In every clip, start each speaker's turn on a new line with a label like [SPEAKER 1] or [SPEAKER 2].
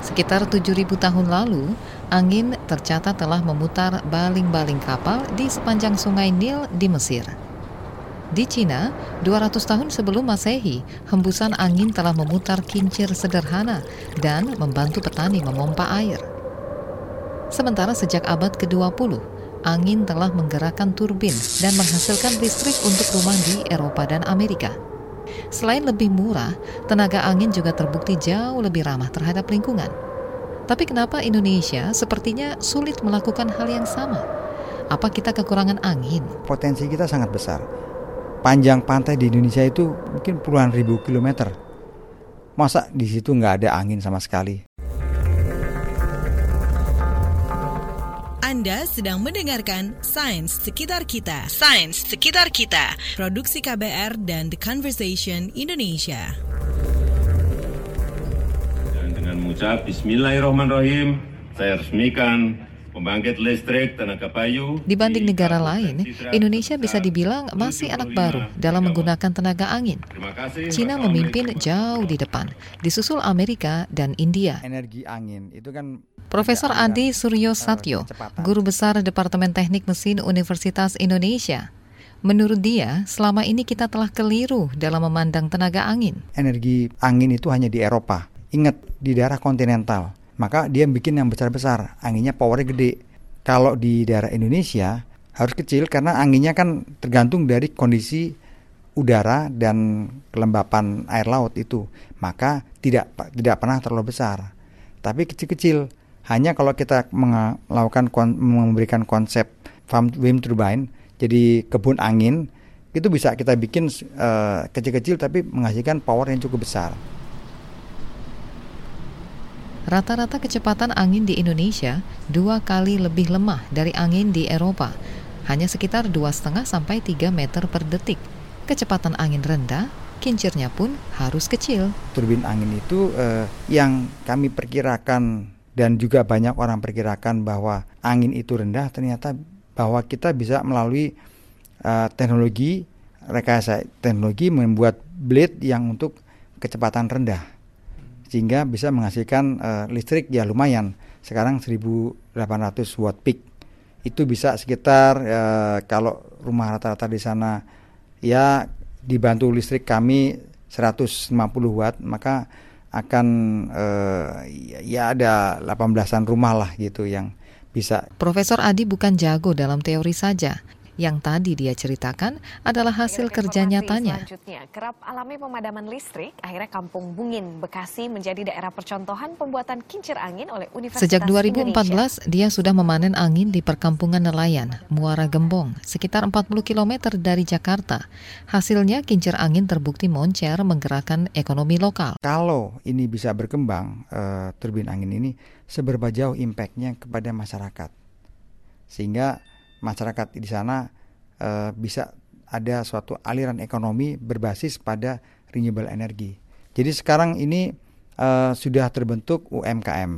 [SPEAKER 1] Sekitar 7.000 tahun lalu, angin tercatat telah memutar baling-baling kapal di sepanjang sungai Nil di Mesir. Di Cina, 200 tahun sebelum Masehi, hembusan angin telah memutar kincir sederhana dan membantu petani memompa air. Sementara sejak abad ke-20, angin telah menggerakkan turbin dan menghasilkan listrik untuk rumah di Eropa dan Amerika. Selain lebih murah, tenaga angin juga terbukti jauh lebih ramah terhadap lingkungan. Tapi kenapa Indonesia sepertinya sulit melakukan hal yang sama? Apa kita kekurangan angin?
[SPEAKER 2] Potensi kita sangat besar. Panjang pantai di Indonesia itu mungkin puluhan ribu kilometer. Masa di situ nggak ada angin sama sekali?
[SPEAKER 3] Anda sedang mendengarkan Sains Sekitar Kita. Sains Sekitar Kita. Produksi KBR dan The Conversation Indonesia.
[SPEAKER 4] Dan dengan mengucap Bismillahirrahmanirrahim, saya resmikan pembangkit listrik tenaga kayu.
[SPEAKER 1] Dibanding negara lain, Indonesia bisa dibilang masih anak baru dalam menggunakan tenaga angin. Cina memimpin jauh di depan, disusul Amerika dan India.
[SPEAKER 2] Energi angin itu kan
[SPEAKER 1] Profesor Adi Suryo Satyo, guru besar Departemen Teknik Mesin Universitas Indonesia. Menurut dia, selama ini kita telah keliru dalam memandang tenaga angin.
[SPEAKER 2] Energi angin itu hanya di Eropa. Ingat, di daerah kontinental. Maka dia bikin yang besar-besar, anginnya powernya gede. Kalau di daerah Indonesia harus kecil karena anginnya kan tergantung dari kondisi udara dan kelembapan air laut itu. Maka tidak tidak pernah terlalu besar. Tapi kecil-kecil hanya kalau kita melakukan memberikan konsep farm wind turbine, jadi kebun angin, itu bisa kita bikin eh, kecil-kecil uh, tapi menghasilkan power yang cukup besar.
[SPEAKER 1] Rata-rata kecepatan angin di Indonesia dua kali lebih lemah dari angin di Eropa, hanya sekitar 2,5 sampai 3 meter per detik. Kecepatan angin rendah, kincirnya pun harus kecil.
[SPEAKER 2] Turbin angin itu uh, yang kami perkirakan dan juga banyak orang perkirakan bahwa angin itu rendah ternyata bahwa kita bisa melalui uh, teknologi rekayasa teknologi membuat blade yang untuk kecepatan rendah sehingga bisa menghasilkan uh, listrik ya lumayan. Sekarang 1800 watt peak. Itu bisa sekitar uh, kalau rumah rata-rata di sana ya dibantu listrik kami 150 watt maka akan uh, ya ada 18-an rumah lah gitu yang bisa.
[SPEAKER 1] Profesor Adi bukan jago dalam teori saja yang tadi dia ceritakan adalah hasil kerja nyatanya.
[SPEAKER 5] Selanjutnya, kerap alami pemadaman listrik, akhirnya Kampung Bungin, Bekasi menjadi daerah percontohan pembuatan kincir angin oleh Universitas
[SPEAKER 1] Sejak 2014,
[SPEAKER 5] Indonesia.
[SPEAKER 1] dia sudah memanen angin di perkampungan nelayan, Muara Gembong, sekitar 40 km dari Jakarta. Hasilnya, kincir angin terbukti moncer menggerakkan ekonomi lokal.
[SPEAKER 2] Kalau ini bisa berkembang, uh, turbin angin ini, seberapa jauh impactnya kepada masyarakat. Sehingga masyarakat di sana uh, bisa ada suatu aliran ekonomi berbasis pada renewable energy. Jadi sekarang ini uh, sudah terbentuk UMKM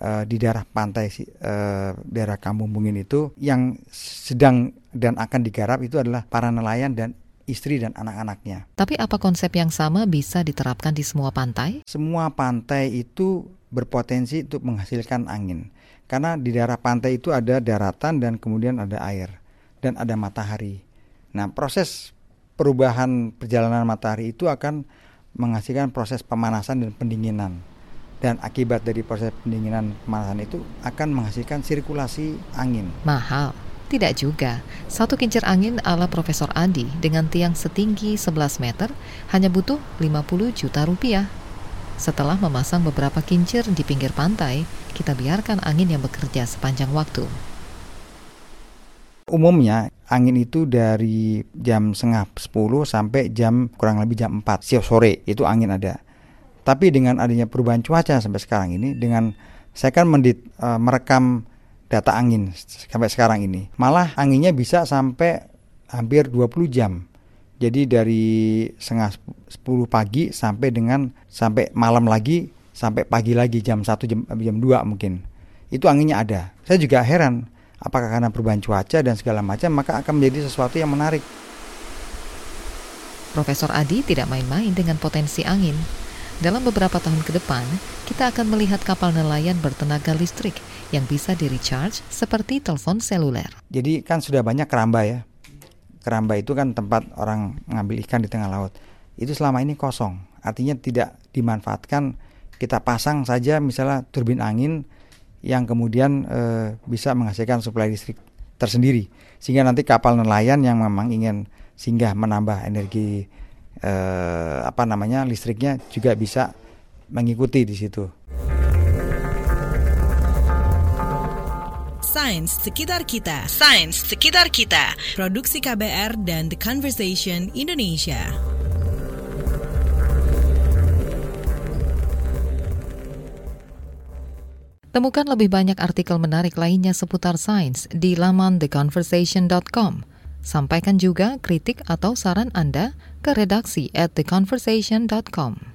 [SPEAKER 2] uh, di daerah pantai uh, daerah Kampung Bungin itu yang sedang dan akan digarap itu adalah para nelayan dan istri dan anak-anaknya.
[SPEAKER 1] Tapi apa konsep yang sama bisa diterapkan di semua pantai?
[SPEAKER 2] Semua pantai itu berpotensi untuk menghasilkan angin. Karena di daerah pantai itu ada daratan dan kemudian ada air dan ada matahari. Nah, proses perubahan perjalanan matahari itu akan menghasilkan proses pemanasan dan pendinginan. Dan akibat dari proses pendinginan pemanasan itu akan menghasilkan sirkulasi angin.
[SPEAKER 1] Mahal. Tidak juga. Satu kincir angin ala Profesor Adi dengan tiang setinggi 11 meter hanya butuh 50 juta rupiah. Setelah memasang beberapa kincir di pinggir pantai, kita biarkan angin yang bekerja sepanjang waktu.
[SPEAKER 2] Umumnya angin itu dari jam setengah 10 sampai jam kurang lebih jam 4 siang sore itu angin ada. Tapi dengan adanya perubahan cuaca sampai sekarang ini dengan saya kan mendit, uh, merekam data angin sampai sekarang ini. Malah anginnya bisa sampai hampir 20 jam. Jadi dari setengah 10 pagi sampai dengan sampai malam lagi sampai pagi lagi jam 1 jam jam 2 mungkin. Itu anginnya ada. Saya juga heran apakah karena perubahan cuaca dan segala macam maka akan menjadi sesuatu yang menarik.
[SPEAKER 1] Profesor Adi tidak main-main dengan potensi angin. Dalam beberapa tahun ke depan, kita akan melihat kapal nelayan bertenaga listrik yang bisa di-recharge seperti telepon seluler.
[SPEAKER 2] Jadi kan sudah banyak keramba ya. Keramba itu kan tempat orang mengambil ikan di tengah laut. Itu selama ini kosong. Artinya tidak dimanfaatkan. Kita pasang saja misalnya turbin angin yang kemudian e, bisa menghasilkan suplai listrik tersendiri. Sehingga nanti kapal nelayan yang memang ingin singgah menambah energi eh, apa namanya listriknya juga bisa mengikuti di situ.
[SPEAKER 3] Sains sekitar kita. Sains sekitar kita. Produksi KBR dan The Conversation Indonesia.
[SPEAKER 1] Temukan lebih banyak artikel menarik lainnya seputar sains di laman theconversation.com. Sampaikan juga kritik atau saran Anda ke redaksi at theconversation.com.